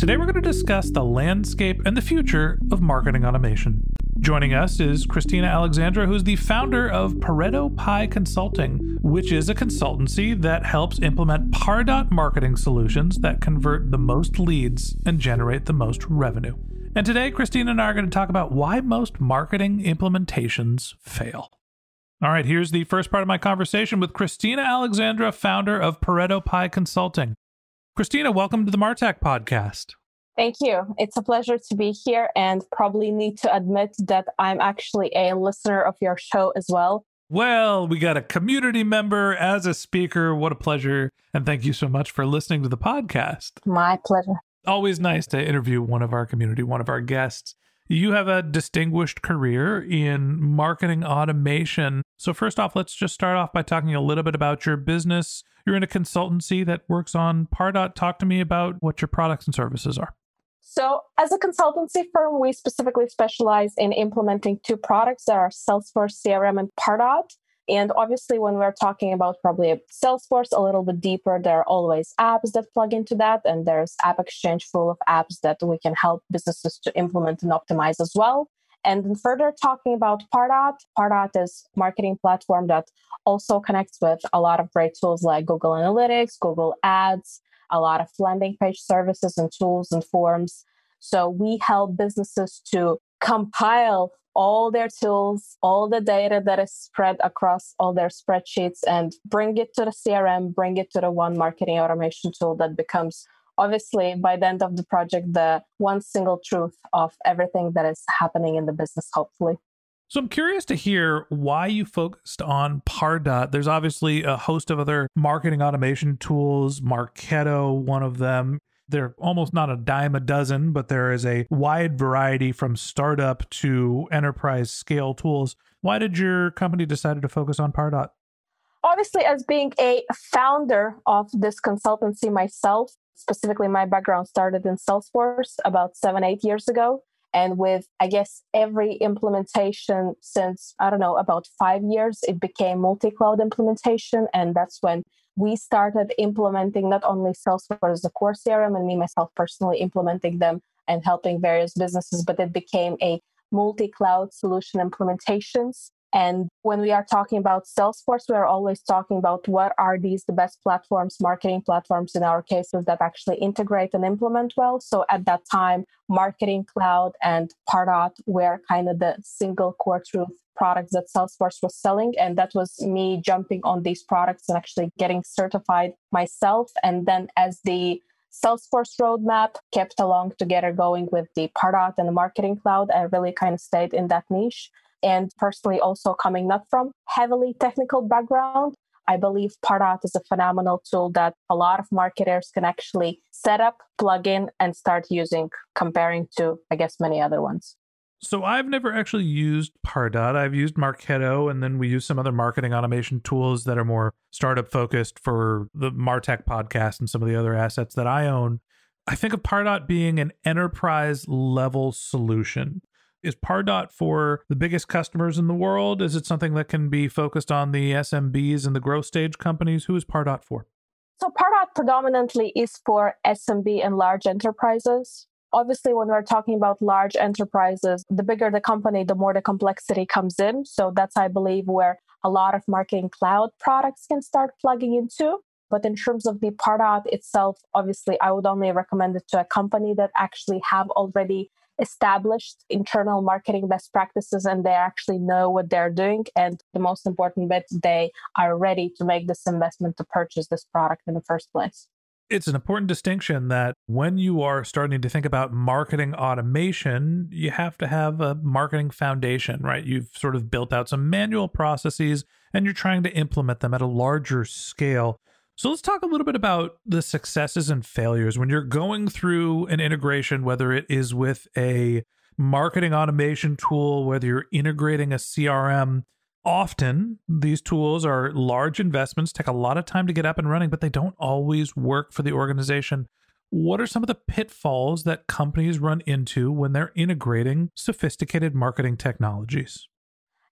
Today we're going to discuss the landscape and the future of marketing automation. Joining us is Kristina Alexandra, who's the founder of Pareto Pi Consulting, which is a consultancy that helps implement Pardot marketing solutions that convert the most leads and generate the most revenue. And today, Kristina and I are going to talk about why most marketing implementations fail. All right, here's the first part of my conversation with Kristina Alexandra, founder of Pareto Pi Consulting. Kristina, welcome to the Martech podcast. Thank you. It's a pleasure to be here and probably need to admit that I'm actually a listener of your show as well. Well, we got a community member as a speaker. What a pleasure. And thank you so much for listening to the podcast. My pleasure. Always nice to interview one of our community, one of our guests. You have a distinguished career in marketing automation. So, first off, let's just start off by talking a little bit about your business. You're in a consultancy that works on Pardot. Talk to me about what your products and services are. So, as a consultancy firm, we specifically specialize in implementing two products that are Salesforce CRM and Pardot. And obviously, when we're talking about probably Salesforce a little bit deeper, there are always apps that plug into that. And there's App Exchange full of apps that we can help businesses to implement and optimize as well. And then further talking about Pardot, Pardot is marketing platform that also connects with a lot of great tools like Google Analytics, Google Ads, a lot of landing page services and tools and forms. So we help businesses to compile all their tools, all the data that is spread across all their spreadsheets and bring it to the CRM, bring it to the one marketing automation tool that becomes obviously by the end of the project the one single truth of everything that is happening in the business hopefully. So I'm curious to hear why you focused on Pardot. There's obviously a host of other marketing automation tools, Marketo, one of them they're almost not a dime a dozen, but there is a wide variety from startup to enterprise scale tools. Why did your company decide to focus on Pardot? Obviously, as being a founder of this consultancy myself, specifically my background started in Salesforce about seven, eight years ago. And with, I guess, every implementation since, I don't know, about five years, it became multi cloud implementation. And that's when we started implementing not only Salesforce as a core CRM and me myself personally implementing them and helping various businesses, but it became a multi cloud solution implementations. And when we are talking about Salesforce, we are always talking about what are these the best platforms, marketing platforms in our cases that actually integrate and implement well. So at that time, Marketing Cloud and Pardot were kind of the single core truth products that Salesforce was selling. And that was me jumping on these products and actually getting certified myself. And then as the Salesforce roadmap kept along together going with the Pardot and the Marketing Cloud, I really kind of stayed in that niche. And personally, also coming not from heavily technical background, I believe Pardot is a phenomenal tool that a lot of marketers can actually set up, plug in, and start using, comparing to, I guess, many other ones. So I've never actually used Pardot. I've used Marketo, and then we use some other marketing automation tools that are more startup focused for the Martech podcast and some of the other assets that I own. I think of Pardot being an enterprise level solution. Is Pardot for the biggest customers in the world? Is it something that can be focused on the SMBs and the growth stage companies? Who is Pardot for? So Pardot predominantly is for SMB and large enterprises. Obviously, when we're talking about large enterprises, the bigger the company, the more the complexity comes in. So that's, I believe, where a lot of marketing cloud products can start plugging into. But in terms of the Pardot itself, obviously, I would only recommend it to a company that actually have already established internal marketing best practices and they actually know what they're doing. And the most important bit, they are ready to make this investment to purchase this product in the first place. It's an important distinction that when you are starting to think about marketing automation, you have to have a marketing foundation, right? You've sort of built out some manual processes and you're trying to implement them at a larger scale. So let's talk a little bit about the successes and failures when you're going through an integration, whether it is with a marketing automation tool, whether you're integrating a CRM. Often these tools are large investments, take a lot of time to get up and running, but they don't always work for the organization. What are some of the pitfalls that companies run into when they're integrating sophisticated marketing technologies?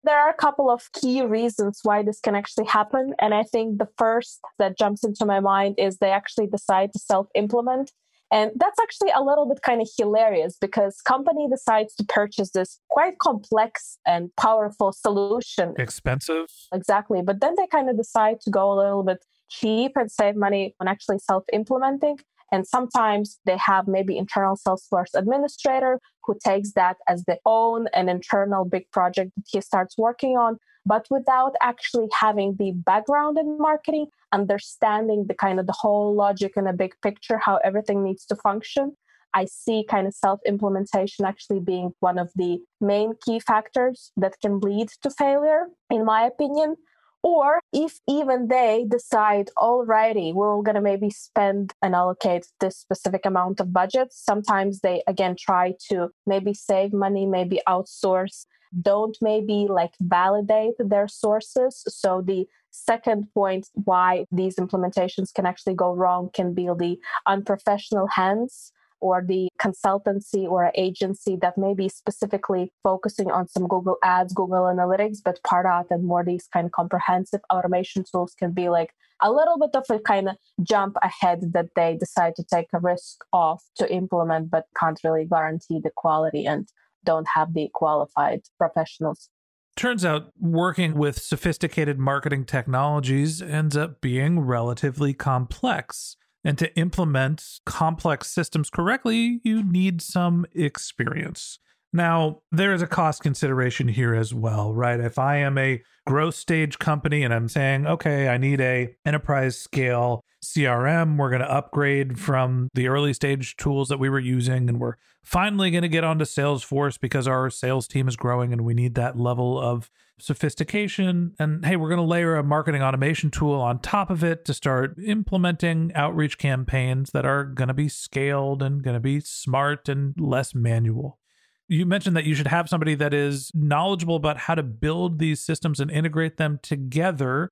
There are a couple of key reasons why this can actually happen. And I think the first that jumps into my mind is they actually decide to self implement. And that's actually a little bit kind of hilarious because company decides to purchase this quite complex and powerful solution. Expensive. Exactly. But then they kind of decide to go a little bit cheap and save money on actually self implementing. And sometimes they have maybe internal Salesforce administrator who takes that as their own an internal big project that he starts working on, but without actually having the background in marketing, understanding the kind of the whole logic and the big picture, how everything needs to function. I see kind of self implementation actually being one of the main key factors that can lead to failure, in my opinion. Or if even they decide, alrighty, we're going to maybe spend and allocate this specific amount of budget, sometimes they again try to maybe save money, maybe outsource, don't maybe like validate their sources. So the second point why these implementations can actually go wrong can be the unprofessional hands or the consultancy or agency that may be specifically focusing on some Google Ads, Google Analytics, but Pardot and more these kind of comprehensive automation tools can be like a little bit of a kind of jump ahead that they decide to take a risk off to implement, but can't really guarantee the quality and don't have the qualified professionals. Turns out working with sophisticated marketing technologies ends up being relatively complex. And to implement complex systems correctly, you need some experience. Now, there is a cost consideration here as well, right? If I am a growth stage company and I'm saying, okay, I need a enterprise scale CRM, we're going to upgrade from the early stage tools that we were using and we're finally going to get onto Salesforce because our sales team is growing and we need that level of sophistication. And hey, we're going to layer a marketing automation tool on top of it to start implementing outreach campaigns that are going to be scaled and going to be smart and less manual. You mentioned that you should have somebody that is knowledgeable about how to build these systems and integrate them together.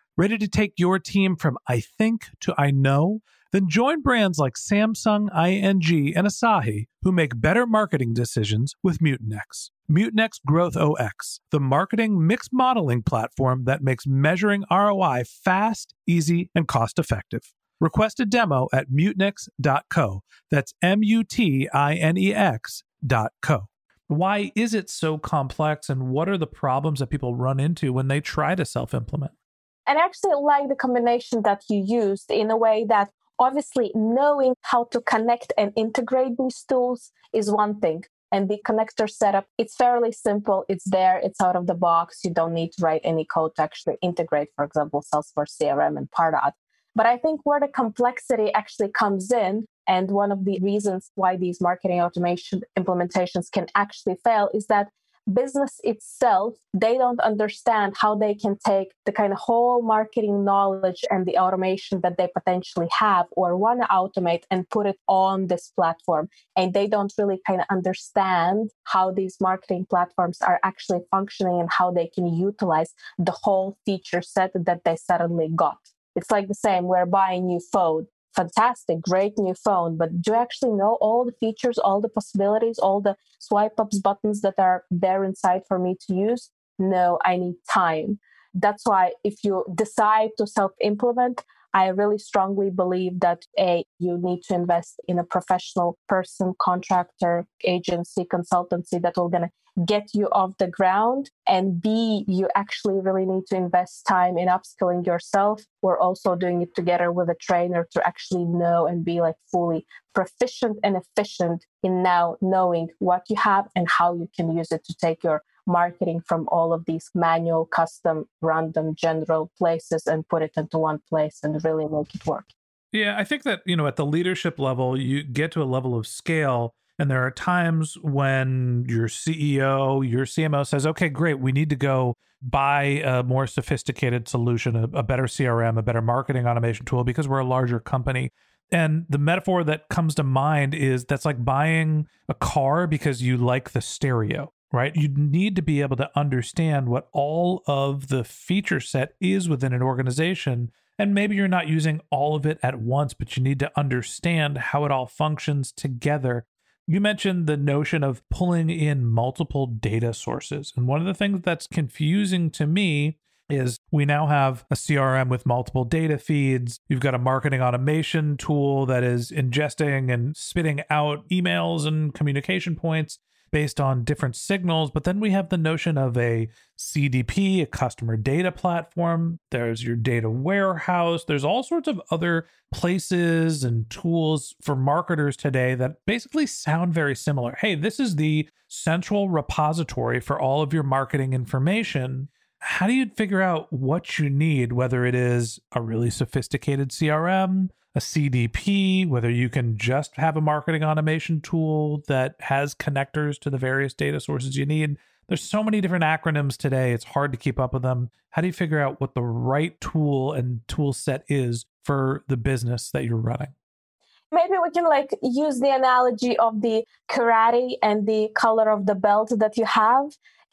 Ready to take your team from I think to I know? Then join brands like Samsung, ING, and Asahi who make better marketing decisions with Mutinex. Mutinex Growth OS, the marketing mix modeling platform that makes measuring ROI fast, easy, and cost effective. Request a demo at mutinex.co. That's M U T I N E X.co. Why is it so complex, and what are the problems that people run into when they try to self implement? And actually like the combination that you used in a way that obviously knowing how to connect and integrate these tools is one thing. And the connector setup, it's fairly simple. It's there, it's out of the box. You don't need to write any code to actually integrate, for example, Salesforce CRM and Pardot. But I think where the complexity actually comes in, and one of the reasons why these marketing automation implementations can actually fail is that business itself they don't understand how they can take the kind of whole marketing knowledge and the automation that they potentially have or want to automate and put it on this platform. And they don't really kind of understand how these marketing platforms are actually functioning and how they can utilize the whole feature set that they suddenly got. It's like the same we're buying new phone fantastic, great new phone, but do you actually know all the features, all the possibilities, all the swipe ups buttons that are there inside for me to use? No, I need time. That's why if you decide to self implement, I really strongly believe that A, you need to invest in a professional person, contractor, agency, consultancy that will gonna get you off the ground. And B, you actually really need to invest time in upskilling yourself or also doing it together with a trainer to actually know and be like fully proficient and efficient in now knowing what you have and how you can use it to take your marketing from all of these manual, custom, random, general places and put it into one place and really make it work. Yeah, I think that, you know, at the leadership level, you get to a level of scale and there are times when your CEO, your CMO says, okay, great, we need to go buy a more sophisticated solution, a, a, better CRM, a better marketing automation tool because we're a larger company. And the metaphor that comes to mind is that's like buying a car because you like the stereo, right? You need to be able to understand what all of the feature set is within an organization. And maybe you're not using all of it at once, but you need to understand how it all functions together you mentioned the notion of pulling in multiple data sources. And one of the things that's confusing to me is we now have a CRM with multiple data feeds. You've got a marketing automation tool that is ingesting and spitting out emails and communication points based on different signals. But then we have the notion of a CDP, a customer data platform. There's your data warehouse. There's all sorts of other places and tools for marketers today that basically sound very similar. Hey, this is the central repository for all of your marketing information how do you figure out what you need, whether it is a really sophisticated CRM, a CDP, whether you can just have a marketing automation tool that has connectors to the various data sources you need. There's so many different acronyms today, it's hard to keep up with them. How do you figure out what the right tool and tool set is for the business that you're running? Maybe we can like use the analogy of the karate and the color of the belt that you have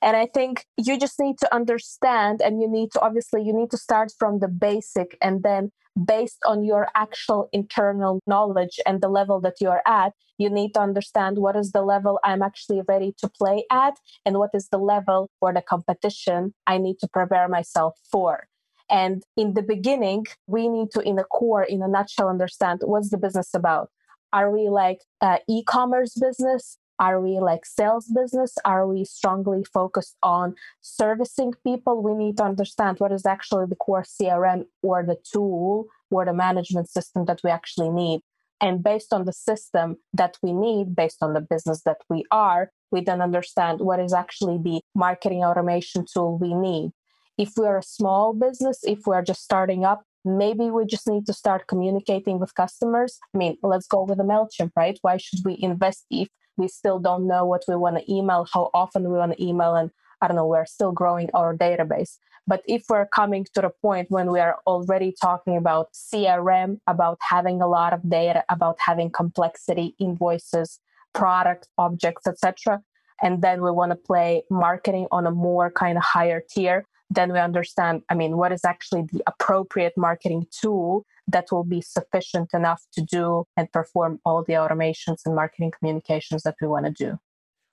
and i think you just need to understand and you need to obviously you need to start from the basic and then based on your actual internal knowledge and the level that you're at you need to understand what is the level i'm actually ready to play at and what is the level for the competition i need to prepare myself for. And in the beginning we need to in a core in a nutshell understand what's the business about. Are we like uh, e-commerce business are we like sales business? Are we strongly focused on servicing people? We need to understand what is actually the core CRM or the tool or the management system that we actually need. And based on the system that we need, based on the business that we are, we then understand what is actually the marketing automation tool we need. If we're a small business, if we're just starting up, maybe we just need to start communicating with customers. I mean, let's go with the MailChimp, right? Why should we invest if we still don't know what we want to email, how often we want to email, and I don't know, we're still growing our database. But if we're coming to the point when we are already talking about CRM, about having a lot of data, about having complexity, invoices, product objects, etc., and then we want to play marketing on a more kind of higher tier, then we understand, I mean, what is actually the appropriate marketing tool that will be sufficient enough to do and perform all the automations and marketing communications that we want to do.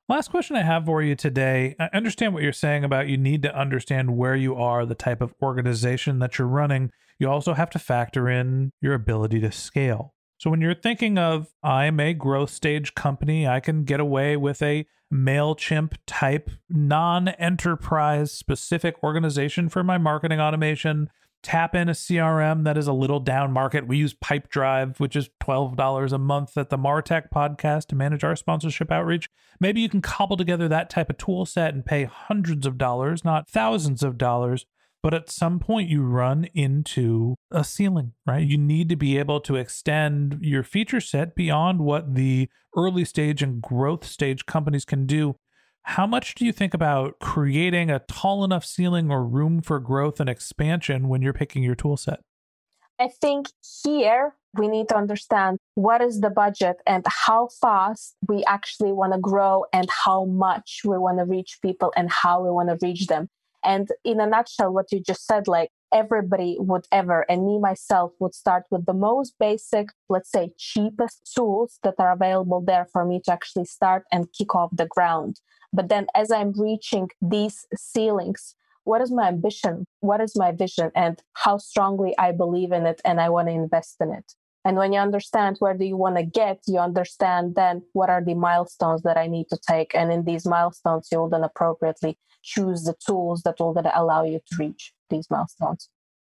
Last question I have for you today. I understand what you're saying about you need to understand where you are, the type of organization that you're running. You also have to factor in your ability to scale. So when you're thinking of, I'm a growth stage company, I can get away with a MailChimp type non enterprise specific organization for my marketing automation tap in a CRM that is a little down market. We use Pipedrive, which is $12 a month at the Martech podcast to manage our sponsorship outreach. Maybe you can cobble together that type of tool set and pay hundreds of dollars, not thousands of dollars. But at some point, you run into a ceiling, right? You need to be able to extend your feature set beyond what the early stage and growth stage companies can do how much do you think about creating a tall enough ceiling or room for growth and expansion when you're picking your tool set? I think here we need to understand what is the budget and how fast we actually want to grow and how much we want to reach people and how we want to reach them. And in a nutshell, what you just said, like everybody would ever, and me myself would start with the most basic, let's say, cheapest tools that are available there for me to actually start and kick off the ground. But then as I'm reaching these ceilings, what is my ambition? What is my vision? And how strongly I believe in it and I want to invest in it. And when you understand where do you want to get, you understand then what are the milestones that I need to take. And in these milestones, you'll then appropriately choose the tools that will then allow you to reach these milestones.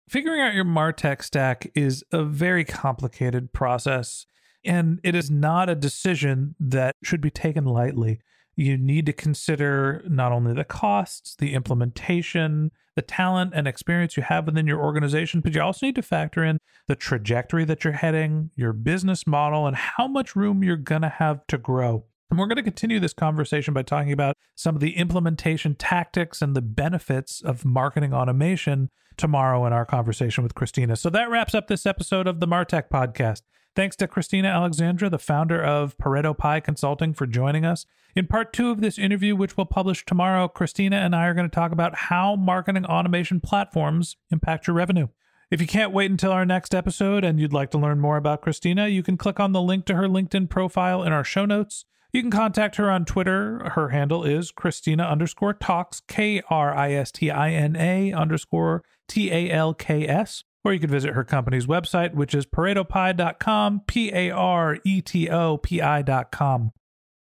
Figuring out your MarTech stack is a very complicated process, and it is not a decision that should be taken lightly you need to consider not only the costs, the implementation, the talent and experience you have within your organization, but you also need to factor in the trajectory that you're heading, your business model, and how much room you're going to have to grow. And we're going to continue this conversation by talking about some of the implementation tactics and the benefits of marketing automation tomorrow in our conversation with Kristina. So that wraps up this episode of the Martech podcast. Thanks to Kristina Alexandra, the founder of Pareto Pi Consulting, for joining us. In part two of this interview, which we'll publish tomorrow, Kristina and I are going to talk about how marketing automation platforms impact your revenue. If you can't wait until our next episode and you'd like to learn more about Kristina, you can click on the link to her LinkedIn profile in our show notes. You can contact her on Twitter. Her handle is Kristina underscore talks, K R I S T I N A underscore T A L K S or you can visit her company's website, which is paretopi.com, P A R E T O P I.com.